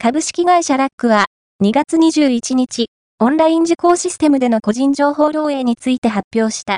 株式会社ラックは2月21日、オンライン受講システムでの個人情報漏洩について発表した。